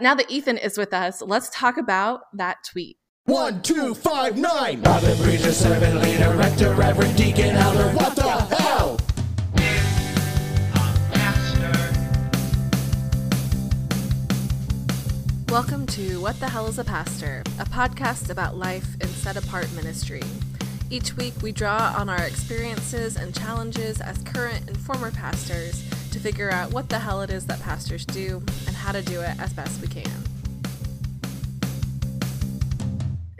Now that Ethan is with us, let's talk about that tweet. One, two, five, nine. Father, preacher, servant, leader, rector, reverend, deacon, elder. What the hell? Welcome to What the Hell is a Pastor, a podcast about life in set apart ministry. Each week, we draw on our experiences and challenges as current and former pastors to figure out what the hell it is that pastors do and how to do it as best we can.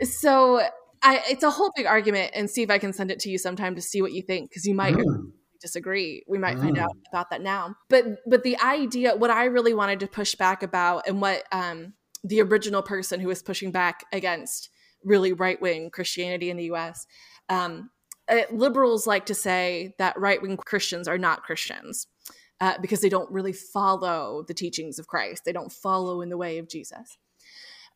So, I, it's a whole big argument, and see if I can send it to you sometime to see what you think, because you might Mm. disagree. We might find out about that now. But but the idea, what I really wanted to push back about, and what um, the original person who was pushing back against really right wing Christianity in the U.S. Um, uh, liberals like to say that right wing Christians are not Christians uh, because they don't really follow the teachings of Christ. They don't follow in the way of Jesus.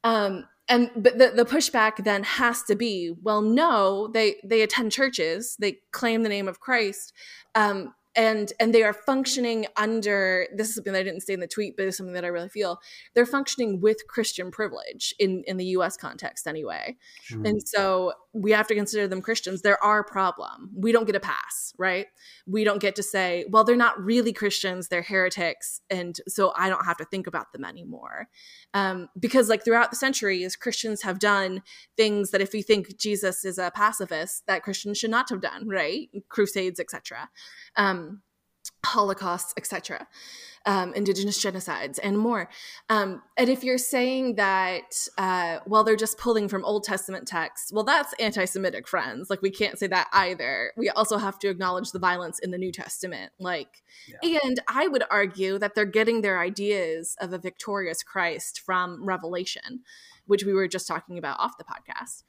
Um, and but the, the pushback then has to be, well, no, they they attend churches, they claim the name of Christ, um, and and they are functioning under this is something that I didn't say in the tweet, but it's something that I really feel they're functioning with Christian privilege in in the U.S. context anyway. And so we have to consider them Christians. They're our problem. We don't get a pass, right? We don't get to say, well, they're not really Christians, they're heretics. And so I don't have to think about them anymore. Um, because, like, throughout the centuries, Christians have done things that if you think Jesus is a pacifist, that Christians should not have done, right? Crusades, etc. Um, holocausts etc um, indigenous genocides and more. Um, and if you're saying that uh, well they're just pulling from old testament texts well that's anti-semitic friends. Like we can't say that either. We also have to acknowledge the violence in the new testament. Like and i would argue that they're getting their ideas of a victorious christ from revelation which we were just talking about off the podcast.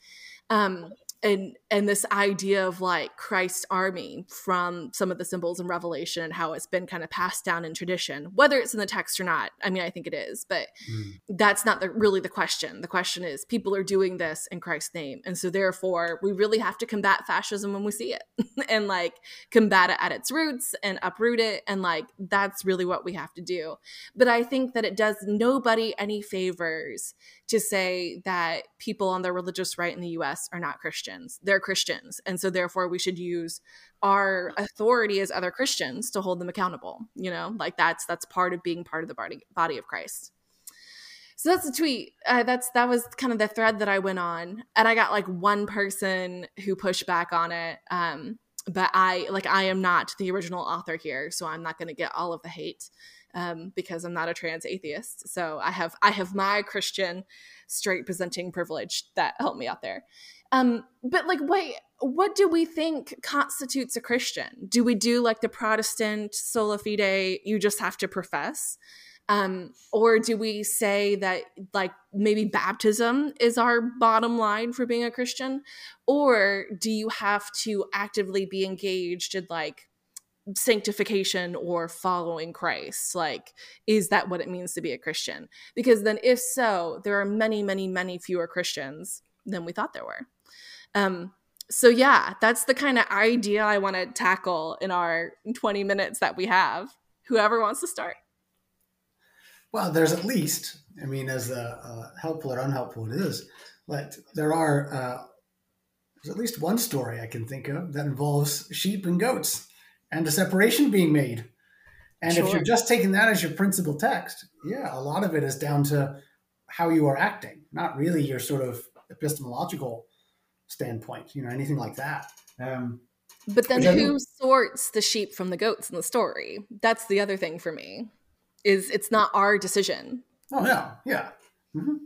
Um, and and this idea of like Christ's army from some of the symbols in Revelation and how it's been kind of passed down in tradition, whether it's in the text or not. I mean, I think it is, but hmm. that's not the, really the question. The question is people are doing this in Christ's name, and so therefore we really have to combat fascism when we see it, and like combat it at its roots and uproot it, and like that's really what we have to do. But I think that it does nobody any favors to say that people on the religious right in the US are not Christians. They're Christians. And so therefore we should use our authority as other Christians to hold them accountable. You know, like that's that's part of being part of the body body of Christ. So that's the tweet. Uh, that's that was kind of the thread that I went on, and I got like one person who pushed back on it. Um, but I like I am not the original author here, so I'm not going to get all of the hate um, because I'm not a trans atheist. So I have I have my Christian straight presenting privilege that helped me out there. Um, but like, wait, what do we think constitutes a Christian? Do we do like the Protestant sola fide? You just have to profess. Um, or do we say that like maybe baptism is our bottom line for being a Christian? Or do you have to actively be engaged in like sanctification or following Christ? Like, is that what it means to be a Christian? Because then, if so, there are many, many, many fewer Christians than we thought there were. Um, so, yeah, that's the kind of idea I want to tackle in our 20 minutes that we have. Whoever wants to start. Well, there's at least, I mean, as uh, uh, helpful or unhelpful it is, but there are, uh, there's at least one story I can think of that involves sheep and goats and a separation being made. And if you're just taking that as your principal text, yeah, a lot of it is down to how you are acting, not really your sort of epistemological standpoint, you know, anything like that. Um, But then Which I who sorts the sheep from the goats in the story? That's the other thing for me. Is it's not our decision. Oh yeah, yeah, hmm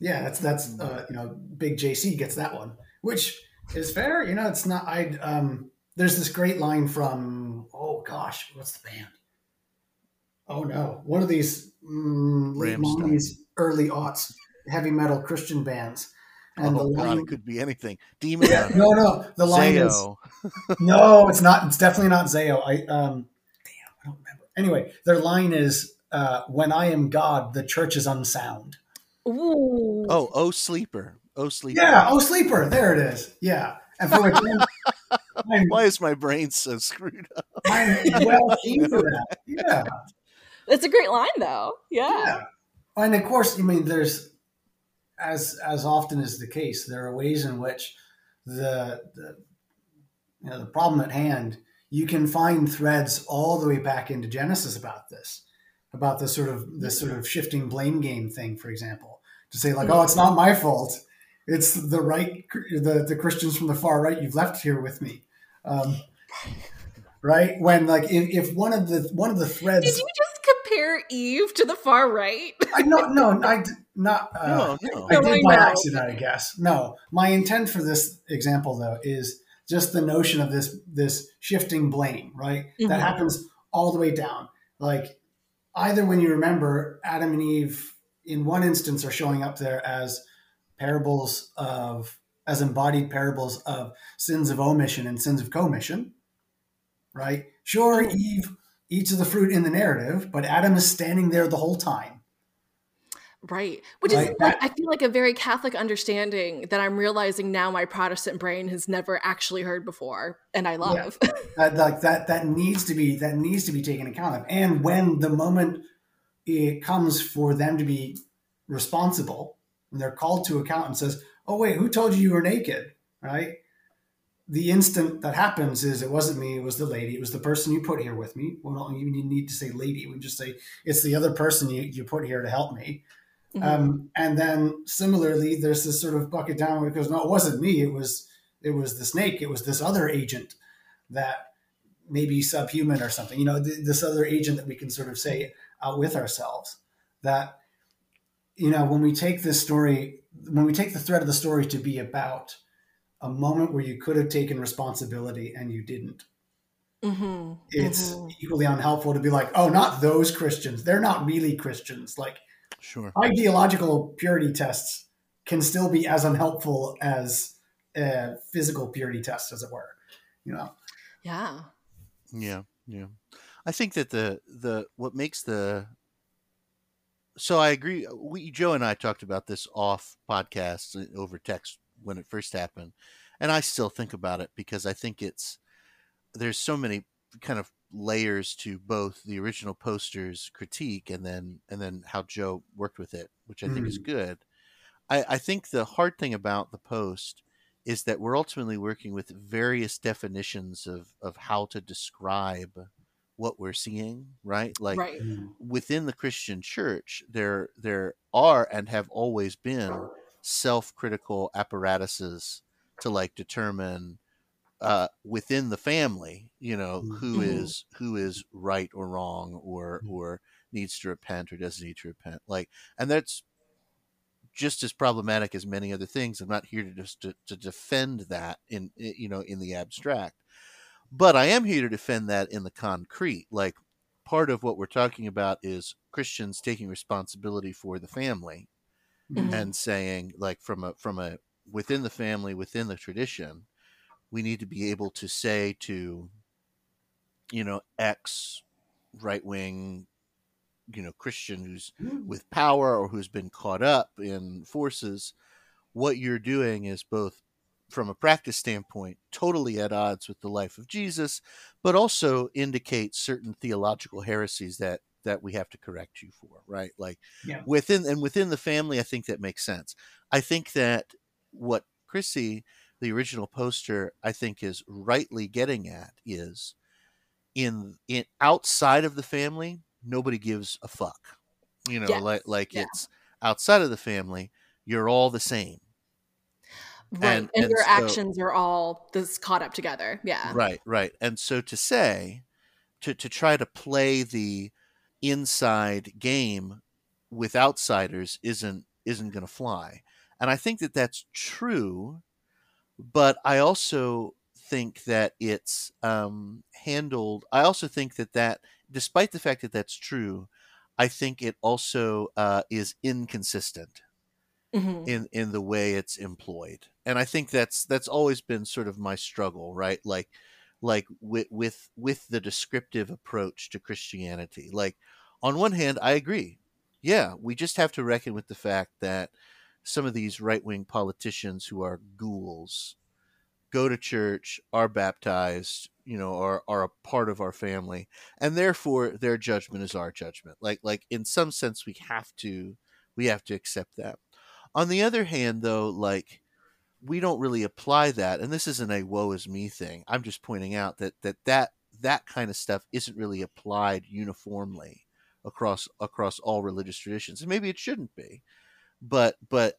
yeah. That's that's uh, you know, Big JC gets that one, which is fair. You know, it's not. I um, there's this great line from oh gosh, what's the band? Oh no, one of these mm, late Rammstein. nineties, early aughts heavy metal Christian bands, and oh the God, line. it could be anything. Demon Hunter, no, no, the line is no, it's not. It's definitely not Zao. I um, damn, I don't remember. Anyway, their line is, uh, "When I am God, the church is unsound." Ooh. Oh, oh, sleeper. Oh, sleeper. Yeah. Oh, sleeper. There it is. Yeah. And for which I'm, I'm, Why is my brain so screwed up? I'm well keen for that. Yeah. It's a great line though. Yeah. Yeah. And of course, I mean, there's as as often is the case, there are ways in which the, the you know the problem at hand you can find threads all the way back into Genesis about this, about this sort of this sort of shifting blame game thing, for example, to say like, oh, it's not my fault, it's the right, the the Christians from the far right you've left here with me, um, right? When like if, if one of the one of the threads, did you just compare Eve to the far right? I no no I not uh, No, no. I did I by accident, I guess. No, my intent for this example though is just the notion of this this shifting blame, right? Mhm. That happens all the way down. Like either when you remember Adam and Eve in one instance are showing up there as parables of as embodied parables of sins of omission and sins of commission, right? Sure, Mhm. Eve eats of the fruit in the narrative, but Adam is standing there the whole time. Right. Which is Like like that- I feel like a very Catholic understanding that I'm realizing now my Protestant brain has never actually heard before and I love. that like that that needs to be that needs to be taken account of and when the moment it comes for them to be responsible when they're called to account and says oh wait who told you you were naked right the instant that happens is it wasn't me it was the lady it was the person you put here with me we don't even need to say lady we just say it's the other person you, you put here to help me Mhm. um, and then similarly, there's this sort of bucket down where it goes, no, it wasn't me. It was it was the snake. It was this other agent that maybe subhuman or something. You know, th- this other agent that we can sort of say out with ourselves. That you know, when we take this story, when we take the thread of the story to be about a moment where you could have taken responsibility and you didn't, Mhm. it's Mhm. equally unhelpful to be like, oh, not those Christians. They're not really Christians. Like Sure. ideological purity tests can still be as unhelpful as uh, physical purity tests, as it were. You know, Yeah. Yeah, yeah. I think that the the what makes the so I agree. We Joe and I talked about this off podcasts uh, over text when it first happened, and I still think about it because I think it's there's so many kind of layers to both the original poster's critique and then and then how Joe worked with it, which I think is mm. good. I, I think the hard thing about the post is that we're ultimately working with various definitions of, of how to describe what we're seeing, right? Like right. Mm. within the Christian church, there there are and have always been self-critical apparatuses to like determine uh, within the family, you know, who Mhm. is who is right or wrong, or or needs to repent or doesn't need to repent. Like, and that's just as problematic as many other things. I'm not here to just to, to defend that in you know in the abstract, but I am here to defend that in the concrete. Like, part of what we're talking about is Christians taking responsibility for the family Mhm. and saying like from a from a within the family within the tradition we need to be able to say to you know ex right wing you know christian who's with power or who's been caught up in forces what you're doing is both from a practice standpoint totally at odds with the life of jesus but also indicates certain theological heresies that that we have to correct you for right like Yeah. within and within the family i think that makes sense i think that what chrissy the original poster i think is rightly getting at is in in outside of the family nobody gives a fuck you know Yes, like like yeah. it's outside of the family you're all the same Right. And- And, and your so- actions are all this caught up together. Yeah. Right, right. And so to say, to, to try to play the inside game with outsiders isn't isn't going to fly. And I think that that's true, but I also think that it's um, handled. I also think that that, despite the fact that that's true, I think it also uh, is inconsistent Mhm. in in the way it's employed and i think that's that's always been sort of my struggle right like like with with with the descriptive approach to christianity like on one hand i agree yeah we just have to reckon with the fact that some of these right-wing politicians who are ghouls go to church are baptized you know are are a part of our family and therefore their judgment is our judgment like like in some sense we have to we have to accept that. On the other hand, though, like we don't really apply that, and this isn't a woe is me thing. I'm just pointing out that that that that kind of stuff isn't really applied uniformly across across all religious traditions, and maybe it shouldn't be. But but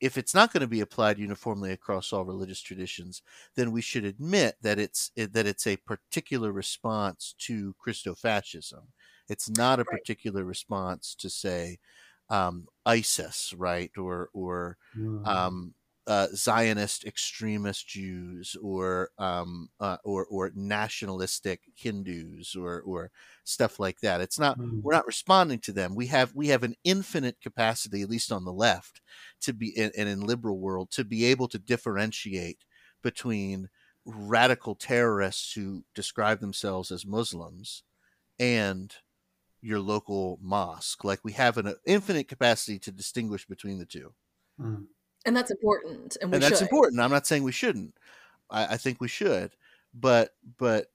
if it's not going to be applied uniformly across all religious traditions, then we should admit that it's that it's a particular response to Christofascism. It's not a particular response to say um, ISIS, right, or or mm. um, uh, Zionist extremist Jews or um, uh, or or nationalistic Hindus or or stuff like that. It's not mm. we're not responding to them. We have we have an infinite capacity, at least on the left, to be and in, liberal world to be able to differentiate between radical terrorists who describe themselves as Muslims and your local mosque. Like we have an infinite capacity to distinguish between the two. Mm and that's important and, and that's should. important i'm not saying we shouldn't I, I, think we should but but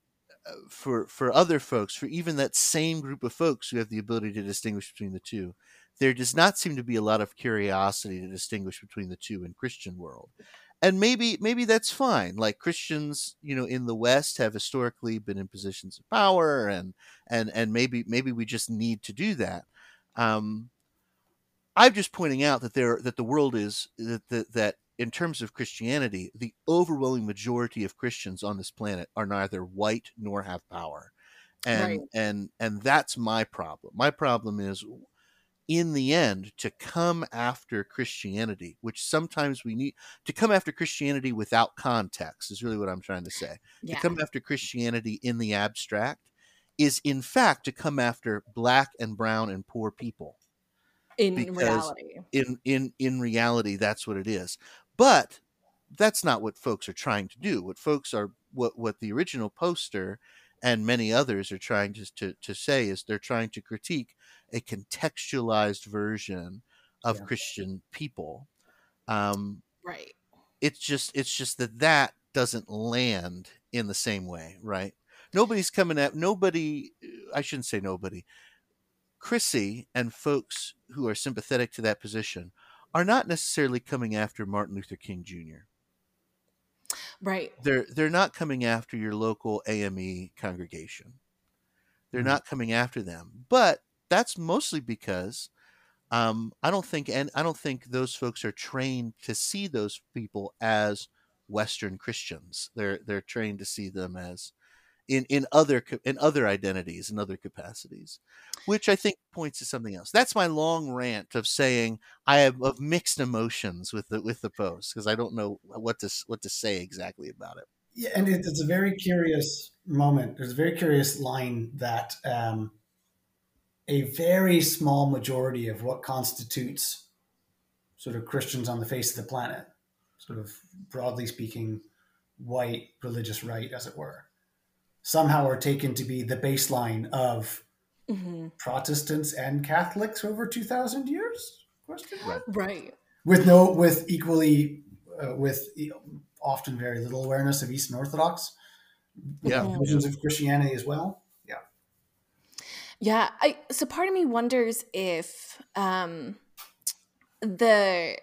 uh, for for other folks for even that same group of folks who have the ability to distinguish between the two there does not seem to be a lot of curiosity to distinguish between the two in christian world and maybe maybe that's fine like christians you know in the west have historically been in positions of power and and and maybe maybe we just need to do that um I'm just pointing out that there that the world is that, that that in terms of Christianity, the overwhelming majority of Christians on this planet are neither white nor have power. And right. and and that's my problem. My problem is in the end to come after Christianity, which sometimes we need to come after Christianity without context is really what I'm trying to say. Yeah. To come after Christianity in the abstract is in fact to come after black and brown and poor people in reality. in in in reality that's what it is. But that's not what folks are trying to do. What folks are what what the original poster and many others are trying to, to, to say is they're trying to critique a contextualized version of yeah. christian people. Um, right. it's just it's just that that doesn't land in the same way right? Nobody's coming at nobody i shouldn't say nobody Chrissy and folks who are sympathetic to that position are not necessarily coming after Martin Luther King Jr. Right. They're they're not coming after your local AME congregation. They're mm-hmm. not coming after them. But that's mostly because um, I don't think and I don't think those folks are trained to see those people as Western Christians. They're they're trained to see them as in in other in other identities and other capacities which i think points to something else. That's my long rant of saying i have of mixed emotions with the with the post because i don't know what to what to say exactly about it. Yeah and it's a very curious moment. There's a very curious line that um, a very small majority of what constitutes sort of christians on the face of the planet sort of broadly speaking white religious right as it were somehow are taken to be the baseline of mm-hmm. Protestants and Catholics over two thousand years? Question right. right. With no, with equally, uh, with often very little awareness of Eastern Orthodox, yeah, visions of Christianity as well. Yeah, yeah. I so part of me wonders if um, the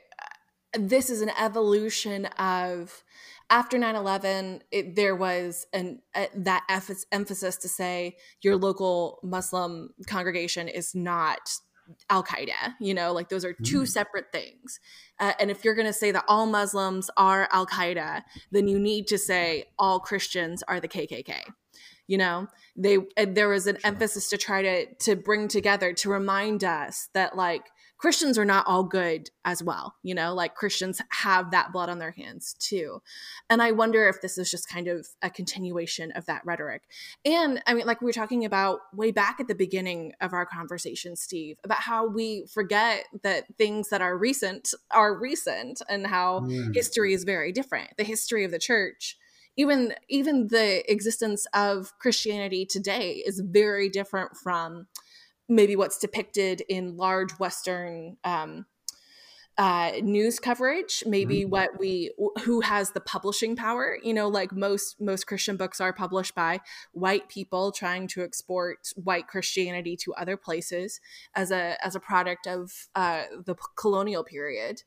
this is an evolution of after 9-11 it, there was an that emphasis to say your local muslim congregation is not Al Qaeda, you know, like those are two mm. separate things. Uh, and if you're going to say that all Muslims are Al Qaeda, then you need to say all Christians are the KKK. You know, they there was an emphasis to try to to bring together to remind us that like Christians are not all good as well. You know, like Christians have that blood on their hands too. And I wonder if this is just kind of a continuation of that rhetoric. And I mean, like we were talking about way back at the beginning of our conversation, Steve, about how we forget that things that are recent are recent and how mm. history is very different. The history of the church even even the existence of christianity today is very different from maybe what's depicted in large Western um, uh, news coverage maybe mm-hmm. what we who has the publishing power you know like most most christian books are published by white people trying to export white christianity to other places as a as a product of uh, the colonial period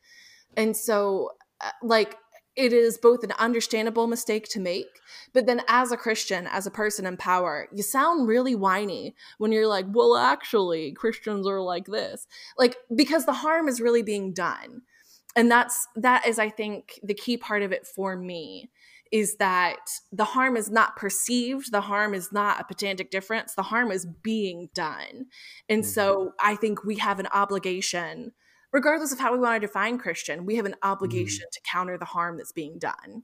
and so uh, like it is both an understandable mistake to make, but then as a Christian, as a person in power, you sound really whiny when you're like, well, actually, Christians are like this. Like, because the harm is really being done. And that's, that is, I think, the key part of it for me is that the harm is not perceived. The harm is not a pedantic difference. The harm is being done. And mm-hmm. so I think we have an obligation regardless of how we want to define Christian, we have an obligation mm. to counter the harm that's being done.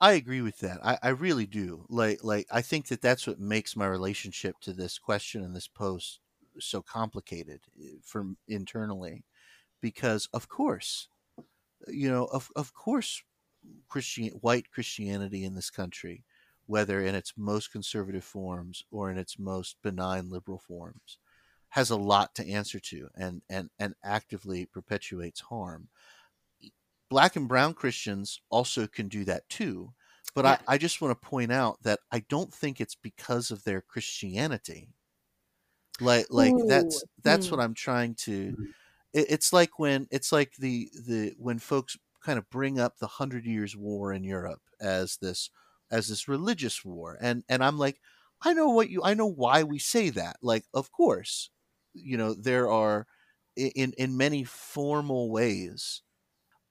I agree with that. I, I really do. Like, like I think that that's what makes my relationship to this question and this post so complicated eh, from internally, because of course, you know, of of course, Christian white Christianity in this country, whether in its most conservative forms or in its most benign liberal forms, has a lot to answer to and and and actively perpetuates harm. Black and brown Christians also can do that too. But yeah. I, I just want to point out that I don't think it's because of their Christianity. Like like Ooh. that's that's what I'm trying to mm-hmm. it, it's like when it's like the the when folks kind of bring up the hundred years war in Europe as this as this religious war and and I'm like I know what you I know why we say that like of course you know there are in in many formal ways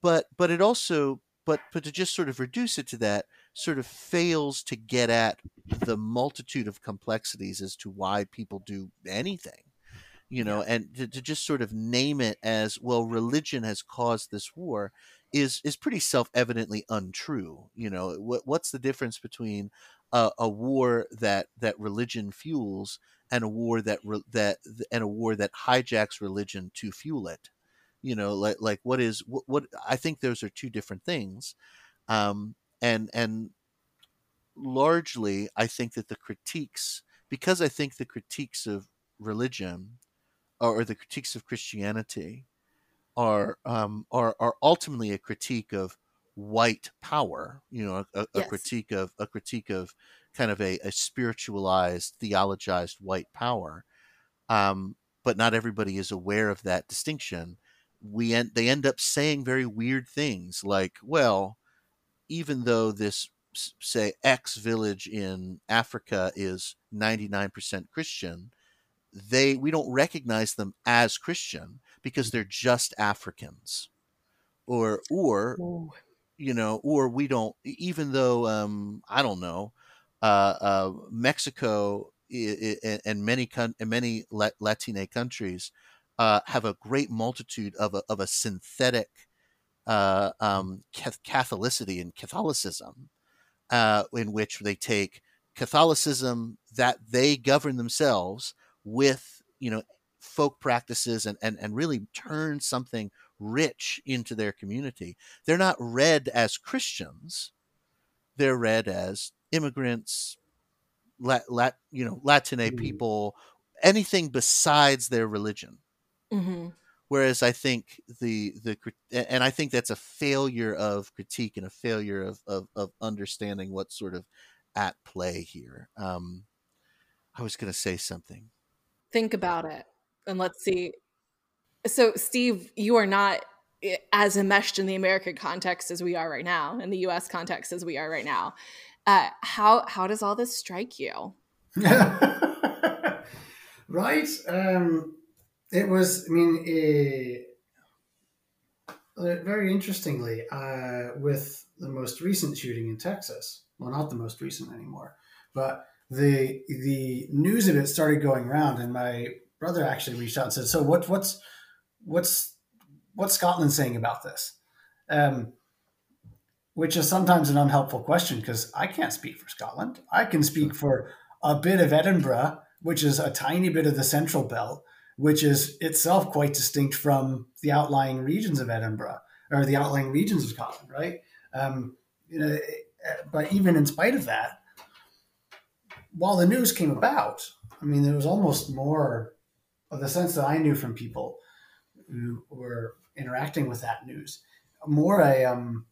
but but it also but but to just sort of reduce it to that sort of fails to get at the multitude of complexities as to why people do anything you know and to, to just sort of name it as well religion has caused this war is is pretty self-evidently untrue you know what, what's the difference between a, a war that that religion fuels and a war that that and a war that hijacks religion to fuel it you know like like what is what, what i think those are two different things um and and largely i think that the critiques because i think the critiques of religion or, the critiques of christianity are um are are ultimately a critique of white power you know a, a yes. critique of a critique of kind of a, a spiritualized theologized white power um, but not everybody is aware of that distinction. We end, they end up saying very weird things like well even though this say x village in africa is 99% christian they we don't recognize them as christian because they're just africans. Or or Ooh. you know, or we don't, even though, um, I don't know, Mexico and many and many Latine countries uh, have a great multitude of a, of a synthetic uh, um, Catholicity and Catholicism, uh, in which they take Catholicism that they govern themselves with, you know, folk practices and, and, and really turn something rich into their community. They're not read as Christians. They're read as immigrants, lat, lat you know, Latine mm-hmm. people, anything besides their religion. Mm-hmm. Whereas I think the the and I think that's a failure of critique and a failure of of, of understanding what's sort of at play here. Um, I was going to say something. Think about it, and let's see so, Steve, you are not eh, as enmeshed in the American context as we are right now, in the U.S. context as we are right now. Uh, how how does all this strike you? right. Um, it was. I mean, it, uh, very interestingly, uh, with the most recent shooting in Texas. Well, not the most recent anymore, but the the news of it started going around, and my brother actually reached out and said, "So what what's what's what's Scotland saying about this? Um, which is sometimes an unhelpful question because I can't speak for Scotland. I can speak for a bit of Edinburgh, which is a tiny bit of the central belt, which is itself quite distinct from the outlying regions of Edinburgh or the outlying regions of Scotland, right? Um, you know, but even in spite of that, while the news came about, I mean, there was almost more of the sense that I knew from people who were interacting with that news. More a um,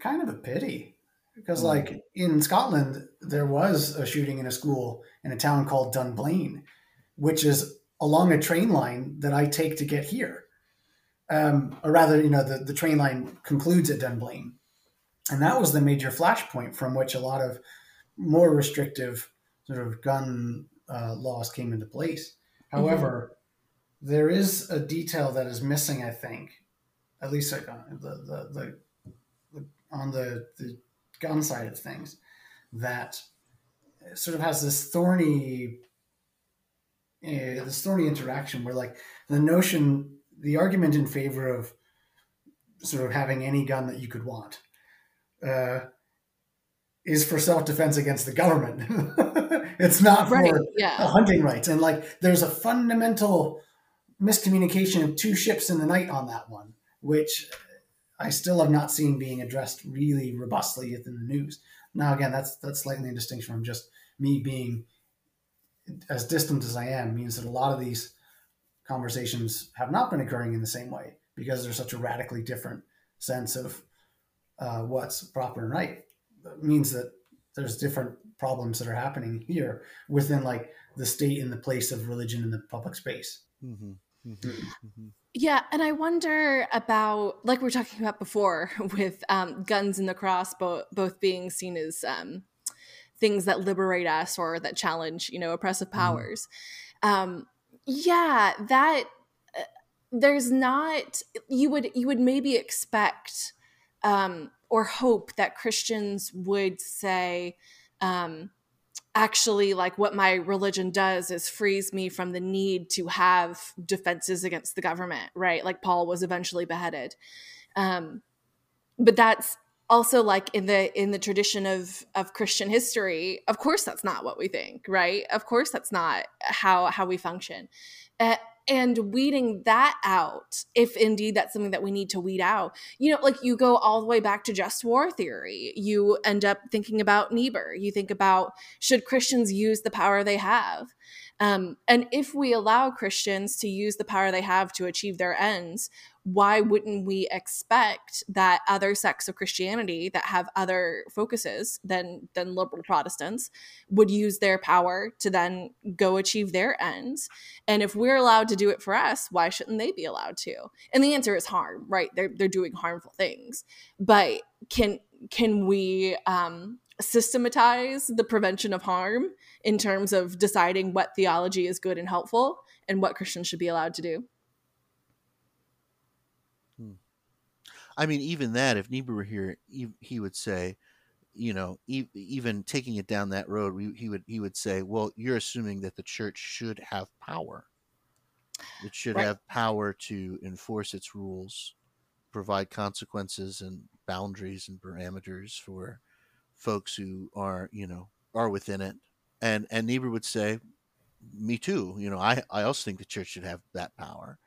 kind of a pity because, like in Scotland, there was a shooting in a school in a town called Dunblane, which is along a train line that I take to get here. Um, or rather, you know, the, the train line concludes at Dunblane. And that was the major flashpoint from which a lot of more restrictive sort of gun uh, laws came into place. However, mm-hmm. there is a detail that is missing, I think, at least like, uh, the, the, the, on the, the gun side of things, that sort of has this thorny uh, this thorny interaction where like the notion the argument in favor of sort of having any gun that you could want uh, is for self-defense against the government it's not for right, yeah. hunting rights and like there's a fundamental miscommunication of two ships in the night on that one which i still have not seen being addressed really robustly within the news now again that's that's slightly a distinction from just me being as distant as I am means that a lot of these conversations have not been occurring in the same way because there's such a radically different sense of uh, what's proper and right. It means that there's different problems that are happening here within like the state and the place of religion in the public space. Mm-hmm. Mm-hmm. Mm-hmm. Yeah, and I wonder about like we are talking about before with um, guns and the cross, both both being seen as um, things that liberate us or that challenge you know oppressive mm-hmm. powers mm. um yeah that uh, there's not you would you would maybe expect um or hope that christians would say um actually like what my religion does is frees me from the need to have defenses against the government right? Like paul was eventually beheaded. Um but that's also like in the in the tradition of of christian history of course that's not what we think right? Of course that's not how how we function. Uh, and weeding that out if indeed that's something that we need to weed out. You know like you go all the way back to just war theory. You end up thinking about niebuhr. You think about should christians use the power they have um, and if we allow christians to use the power they have to achieve their ends why wouldn't we expect that other sects of Christianity that have other focuses than than liberal Protestants would use their power to then go achieve their ends? And if we're allowed to do it for us, why shouldn't they be allowed to? And the answer is harm, right? They're they're doing harmful things. But can can we um, systematize the prevention of harm in terms of deciding what theology is good and helpful and what Christians should be allowed to do? Hmm. I mean, even that, if Niebuhr were here, he, he would say, you know, e- even taking it down that road, we, he would he would say, well, you're assuming that the church should have power. It should right. have power to enforce its rules, provide consequences and boundaries and parameters for folks who are, you know, are within it. And and Niebuhr would say, me too. You know, I I also think the church should have that power.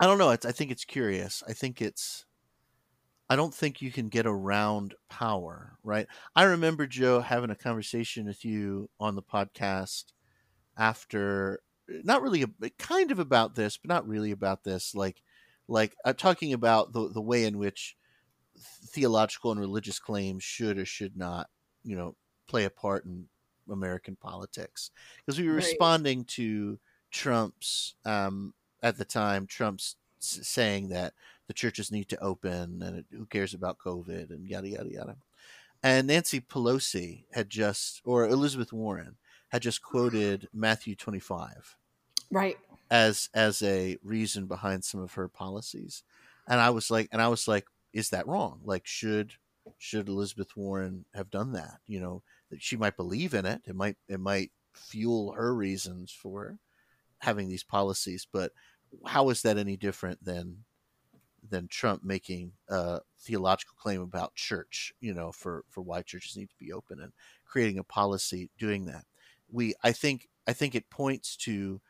I don't know. It's, I think it's curious. I think it's I don't think you can get around power, right? I remember Joe having a conversation with you on the podcast after not really a, kind of about this, but not really about this like like uh, talking about the the way in which theological and religious claims should or should not, you know, play a part in American politics. Because we were right. responding to Trump's um at the time Trump's saying that the churches need to open and it, who cares about COVID and yada, yada, yada. And Nancy Pelosi had just, or Elizabeth Warren had just quoted Matthew 25. Right. As, as a reason behind some of her policies. And I was like, and I was like, is that wrong? Like, should, should Elizabeth Warren have done that? You know, that she might believe in it. It might, it might fuel her reasons for having these policies, but how is that any different than than Trump making a theological claim about church, you know, for for why churches need to be open and creating a policy doing that. We I think I think it points to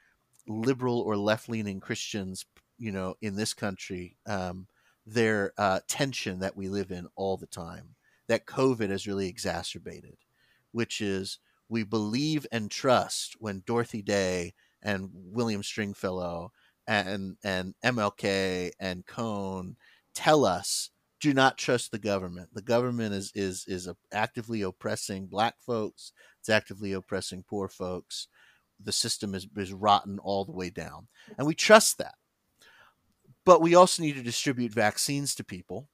liberal or left leaning Christians, you know, in this country, um, their uh, tension that we live in all the time that COVID has really exacerbated, which is we believe and trust when Dorothy Day and William Stringfellow and and MLK and Cone tell us do not trust the government. The government is is is actively oppressing black folks. It's actively oppressing poor folks. The system is is rotten all the way down, and we trust that. But we also need to distribute vaccines to people.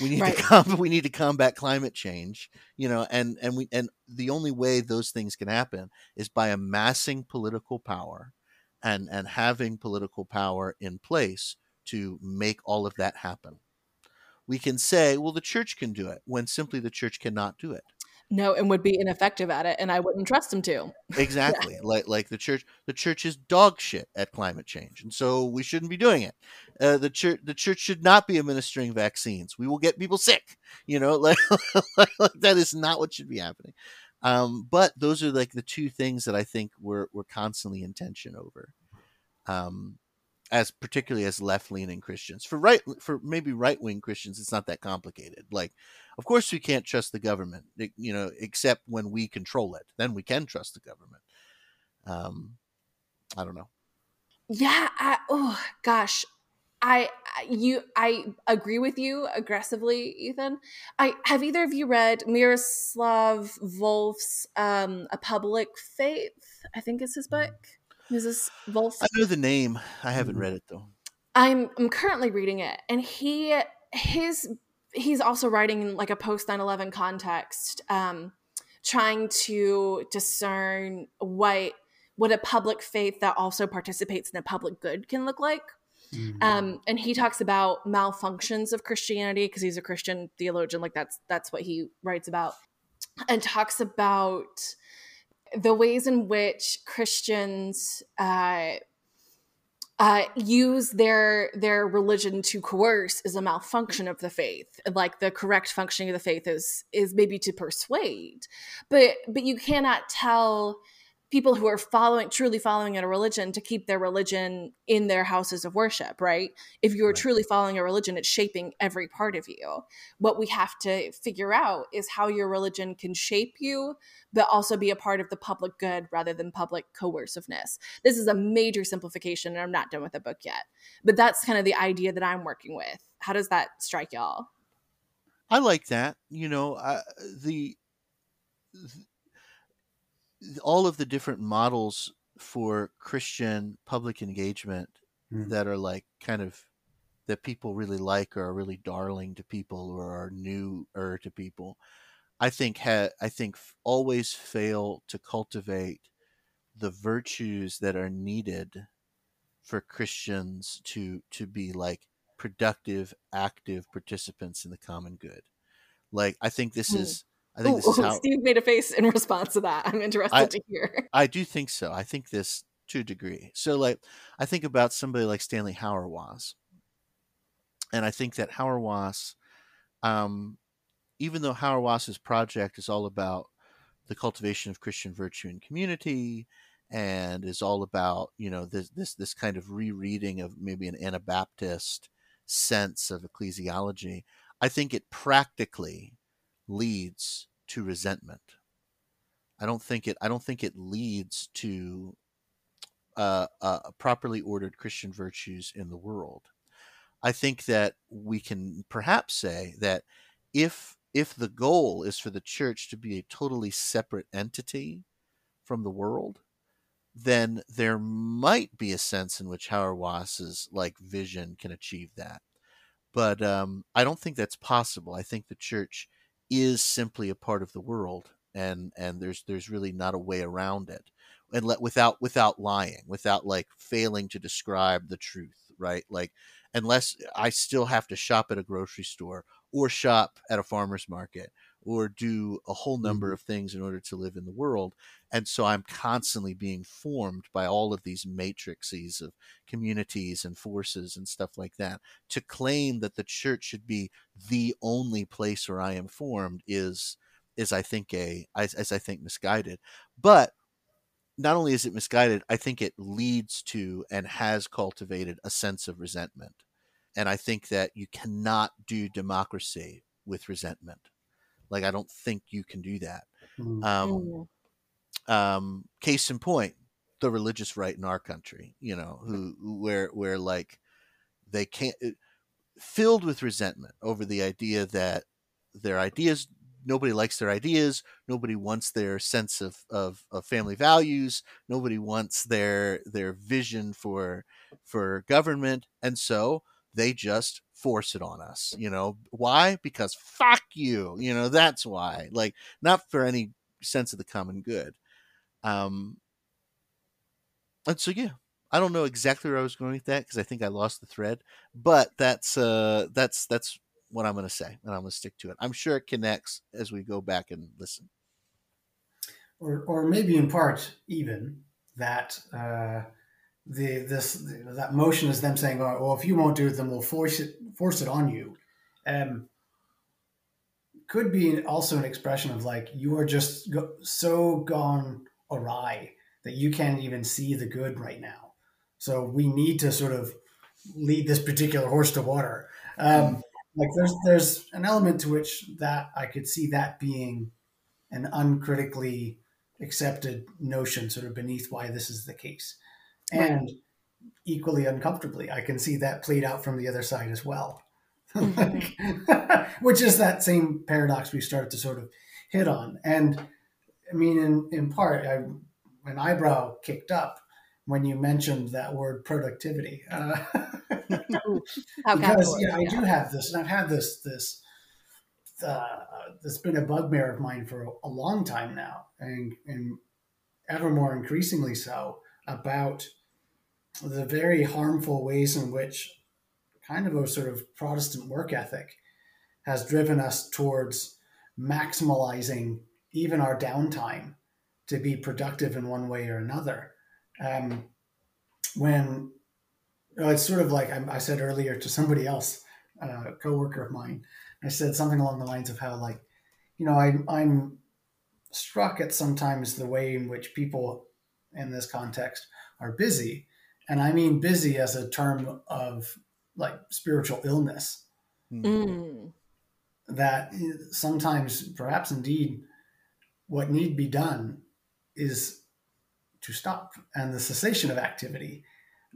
We need right. to com- we need to combat climate change, you know, and and we and the only way those things can happen is by amassing political power and and having political power in place to make all of that happen. We can say, well, the church can do it when simply the church cannot do it. No, and would be ineffective at it, and I wouldn't trust them to. Exactly, yeah. like like the church, the church is dog shit at climate change, and so we shouldn't be doing it. Uh, the church, the church should not be administering vaccines. We will get people sick. You know, like, like that is not what should be happening. Um, but those are like the two things that I think we're we're constantly in tension over. Um, as particularly as left leaning Christians. For right for maybe right wing Christians, it's not that complicated. Like, of course we can't trust the government, you know, except when we control it. Then we can trust the government. Um, I don't know. Yeah. I, oh gosh. I you I agree with you aggressively, Ethan. I have either of you read Miroslav Volf's um, A Public Faith? I think is his book. Mrs. Volf. I know the name. I haven't mm-hmm. read it though. I'm I'm currently reading it, and he his he's also writing in like a post 9/11 context, um, trying to discern what what a public faith that also participates in a public good can look like. Mm-hmm. Um, and he talks about malfunctions of Christianity because he's a Christian theologian. Like that's that's what he writes about, and talks about the ways in which Christians uh, uh, use their their religion to coerce is a malfunction of the faith. Like the correct functioning of the faith is is maybe to persuade, but but you cannot tell people who are following truly following a religion to keep their religion in their houses of worship right? If you're right. truly following a religion it's shaping every part of you. What we have to figure out is how your religion can shape you but also be a part of the public good rather than public coerciveness. This is a major simplification and i'm not done with the book yet but that's kind of the idea that i'm working with. How does that strike y'all? I like that you know uh, the all of the different models for Christian public engagement mm. that are like kind of that people really like or are really darling to people or are newer to people, I think ha- I think always fail to cultivate the virtues that are needed for Christians to to be like productive, active participants in the common good. Like I think this mm. is I think ooh, this is how Steve made a face in response to that. I'm interested I, to hear. I do think so. I think this to a degree. So, like, I think about somebody like Stanley Hauerwas, and I think that Hauerwas, um, even though Hauerwas's project is all about the cultivation of Christian virtue and community, and is all about you know this this this kind of rereading of maybe an Anabaptist sense of ecclesiology, I think it practically leads to resentment. I don't think it. I don't think it leads to uh, uh, properly ordered Christian virtues in the world. I think that we can perhaps say that if if the goal is for the church to be a totally separate entity from the world, then there might be a sense in which Howard Hauerwas's like vision can achieve that. But um, I don't think that's possible. I think the church is simply a part of the world and and there's there's really not a way around it and let without without lying without like failing to describe the truth right? Like unless i still have to shop at a grocery store or shop at a farmer's market or do a whole number mm-hmm. of things in order to live in the world. And so I'm constantly being formed by all of these matrices of communities and forces and stuff like that. To claim that the church should be the only place where I am formed is is I think a as, as I think misguided. But not only is it misguided, I think it leads to and has cultivated a sense of resentment. And I think that you cannot do democracy with resentment. Like I don't think you can do that. Mm. Um, um, case in point, the religious right in our country, you know, who where where like they can't uh, filled with resentment over the idea that their ideas nobody likes their ideas nobody wants their sense of, of, of family values nobody wants their their vision for for government and so they just force it on us you know? Why? Because fuck you you know that's why like not for any sense of the common good. Um and so yeah i don't know exactly where i was going with that because i think i lost the thread but that's uh that's that's what i'm going to say and i'm going to stick to it. I'm sure it connects as we go back and listen. Or or maybe in part even that uh the this that motion is them saying, "Oh, well, if you won't do it, then we'll force it force it on you." Um, could be also an expression of like you are just go, so gone awry that you can't even see the good right now. So we need to sort of lead this particular horse to water. Um, like there's there's an element to which that I could see that being an uncritically accepted notion, sort of beneath why this is the case and equally uncomfortably. I can see that played out from the other side as well. Mm-hmm. Which is that same paradox we started to sort of hit on. And I mean, in, in part, I, an eyebrow kicked up when you mentioned that word productivity. Uh, because yeah, I do have this, and I've had this this uh, that's been a bugbear of mine for a, a long time now, and and ever more increasingly so about the very harmful ways in which kind of a sort of Protestant work ethic has driven us towards maximalizing even our downtime to be productive in one way or another. Um, when you know, it's sort of like I, I, said earlier to somebody else, a coworker of mine, I said something along the lines of how like, you know, I, I'm struck at sometimes the way in which people in this context are busy and I mean busy as a term of like spiritual illness. Mm. That sometimes, perhaps indeed, what need be done is to stop and the cessation of activity.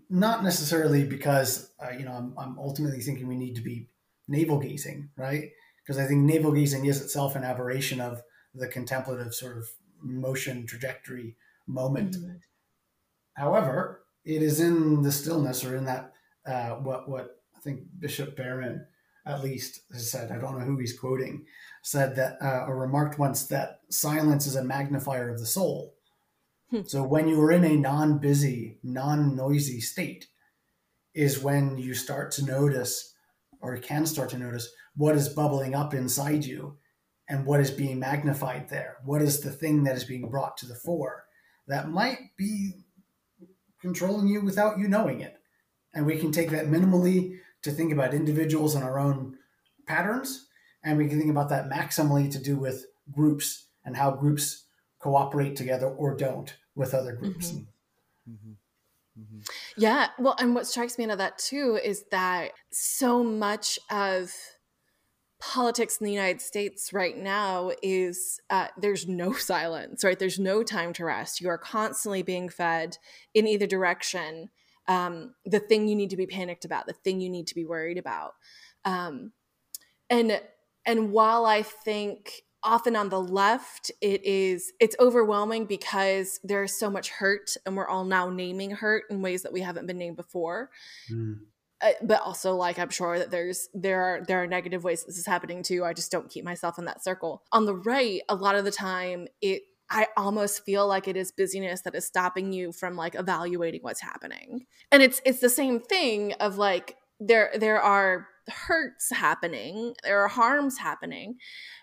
Not necessarily because uh, you know I'm, I'm ultimately thinking we need to be navel gazing, right? Because I think navel gazing is itself an aberration of the contemplative sort of motion trajectory moment. Mm-hmm. However, it is in the stillness or in that uh, what what I think Bishop Barron at least has said. I don't know who he's quoting. Said that uh, or remarked once that silence is a magnifier of the soul. Hmm. So when you are in a non-busy, non-noisy state, is when you start to notice, or can start to notice, what is bubbling up inside you, and what is being magnified there. What is the thing that is being brought to the fore? That might be controlling you without you knowing it. And we can take that minimally to think about individuals and our own patterns. And we can think about that maximally to do with groups and how groups cooperate together or don't with other groups. Mm-hmm. Mm-hmm. Mm-hmm. Yeah. Well, and what strikes me out of that too is that so much of politics in the United States right now is uh, there's no silence, right? There's no time to rest. You are constantly being fed in either direction um, the thing you need to be panicked about, the thing you need to be worried about. Um, and and while I think often on the left it is it's overwhelming because there's so much hurt and we're all now naming hurt in ways that we haven't been named before. Mm. Uh, but also like i'm sure that there's there are there are negative ways this is happening too. I just don't keep myself in that circle. On the right a lot of the time it i almost feel like it is busyness that is stopping you from like evaluating what's happening. And it's it's the same thing of like there there are hurts happening there are harms happening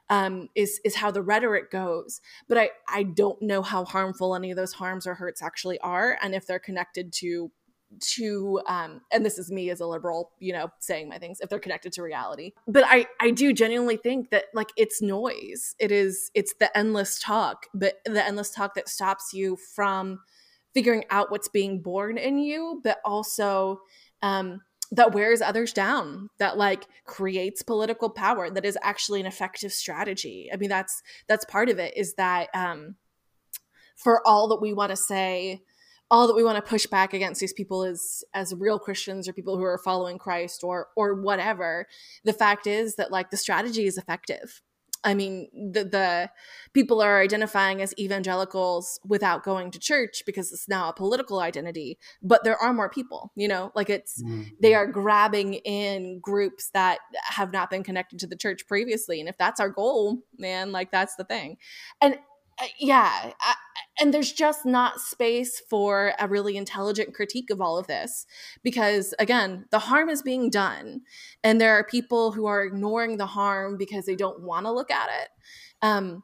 um, is is how the rhetoric goes. But I I don't know how harmful any of those harms or hurts actually are, and if they're connected to to um and this is me as a liberal you know saying my things if they're connected to reality. But i i do genuinely think that like it's noise. It is it's the endless talk but the endless talk that stops you from figuring out what's being born in you but also um that wears others down that like creates political power that is actually an effective strategy. I mean that's that's part of it is that um for all that we want to say all that we want to push back against these people is as real Christians or people who are following Christ or or whatever. The fact is that like the strategy is effective. I mean, the, the people are identifying as evangelicals without going to church because it's now a political identity, but there are more people, you know, like it's, mm-hmm. they are grabbing in groups that have not been connected to the church previously. And if that's our goal, man, like that's the thing. And uh, yeah, I, and there's just not space for a really intelligent critique of all of this because again the harm is being done and there are people who are ignoring the harm because they don't want to look at it. Um,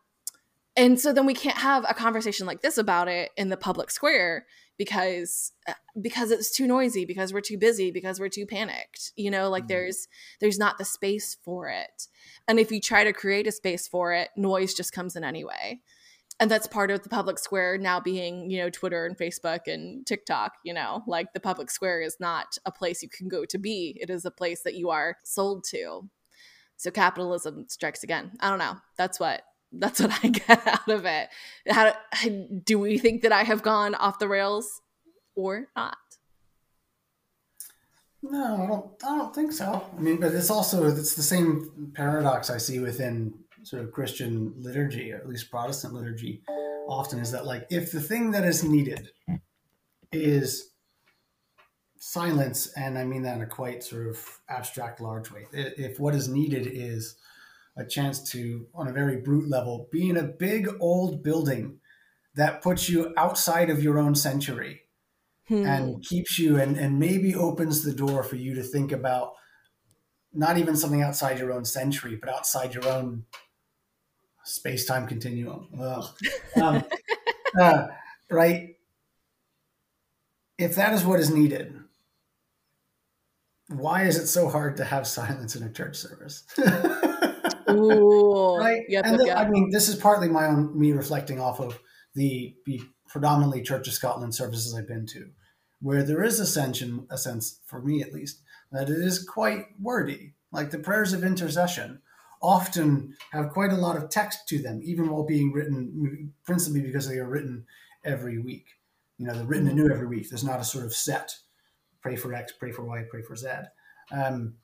and so then we can't have a conversation like this about it in the public square because uh, because it's too noisy because we're too busy because we're too panicked you know like mm-hmm. there's there's not the space for it. And if you try to create a space for it noise just comes in anyway and that's part of the public square now being you know twitter and facebook and tiktok you know like the public square is not a place you can go to be. It is a place that you are sold to. So capitalism strikes again. I don't know. That's what that's what i get out of it. How do we think that i have gone off the rails or not? No i don't i don't think so. I mean but it's also it's the same paradox i see within sort of Christian liturgy, or at least Protestant liturgy, often is that like if the thing that is needed is silence, and I mean that in a quite sort of abstract, large way, if what is needed is a chance to, on a very brute level, be in a big old building that puts you outside of your own century hmm. and keeps you and, and maybe opens the door for you to think about not even something outside your own century, but outside your own space time continuum. Um, uh, right? If that is what is needed, why is it so hard to have silence in a church service? Ooh, right? Yep, and yep, I mean, this is partly my own me reflecting off of the, the predominantly Church of Scotland services I've been to, where there is a sense, a sense for me at least, that it is quite wordy. Like the prayers of intercession often have quite a lot of text to them, even while being written principally because they are written every week. You know, they're written anew every week. There's not a sort of set pray for X, pray for Y, pray for Z. Um,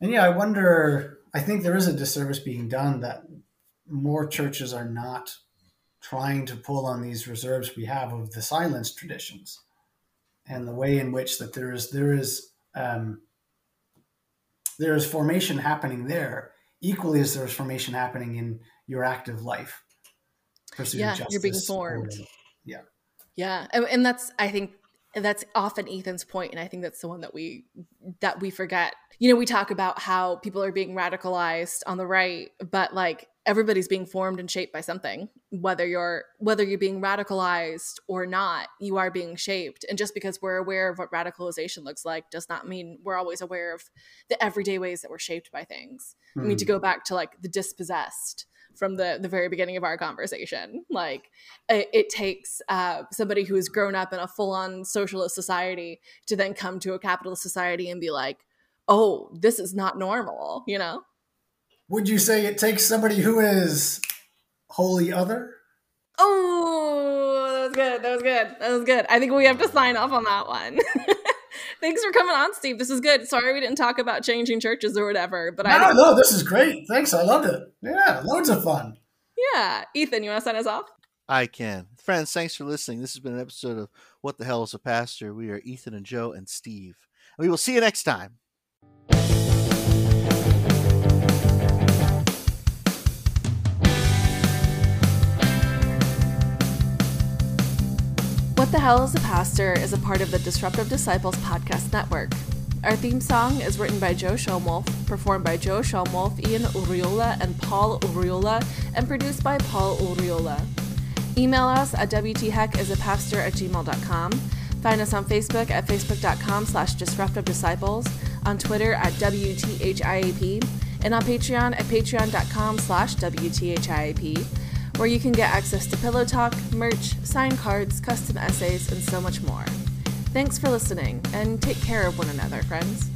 and yeah, I wonder, I think there is a disservice being done that more churches are not trying to pull on these reserves we have of the silence traditions and the way in which that there is there is um, there is formation happening there equally as there's formation happening in your active life. Yeah, you're being formed. Or, yeah, yeah, and, and that's I think that's often Ethan's point, and I think that's the one that we that we forget. You know, we talk about how people are being radicalized on the right, but like everybody's being formed and shaped by something whether you're whether you're being radicalized or not you are being shaped and just because we're aware of what radicalization looks like does not mean we're always aware of the everyday ways that we're shaped by things mm. i mean to hmm. go back to like the dispossessed from the the very beginning of our conversation like it, it takes uh, somebody who has grown up in a full-on socialist society to then come to a capitalist society and be like oh this is not normal you know would you say it takes somebody who is wholly other? Oh, that was good. That was good. That was good. I think we have to sign off on that one. Thanks for coming on, Steve. This is good. Sorry we didn't talk about changing churches or whatever, but no, I no, this is great. Thanks, I loved it. Yeah, loads of fun. Yeah, Ethan, you want to sign us off? I can. Friends, thanks for listening. This has been an episode of What the Hell is a Pastor? We are Ethan and Joe and Steve. And We will see you next time. The Hell is a Pastor is a part of the Disruptive Disciples podcast network. Our theme song is written by Joe Schomolf, performed by Joe Schomolf, Ian Uriola, and Paul Uriola, and produced by Paul Uriola. Email us at wtheckisapastor at gmail.com. Find us on Facebook at facebook.com slash disruptive disciples, on Twitter at WTHIAP, and on Patreon at patreon.com slash WTHIAP where you can get access to Pillow Talk, merch, signed cards, custom essays, and so much more. Thanks for listening, and take care of one another, friends.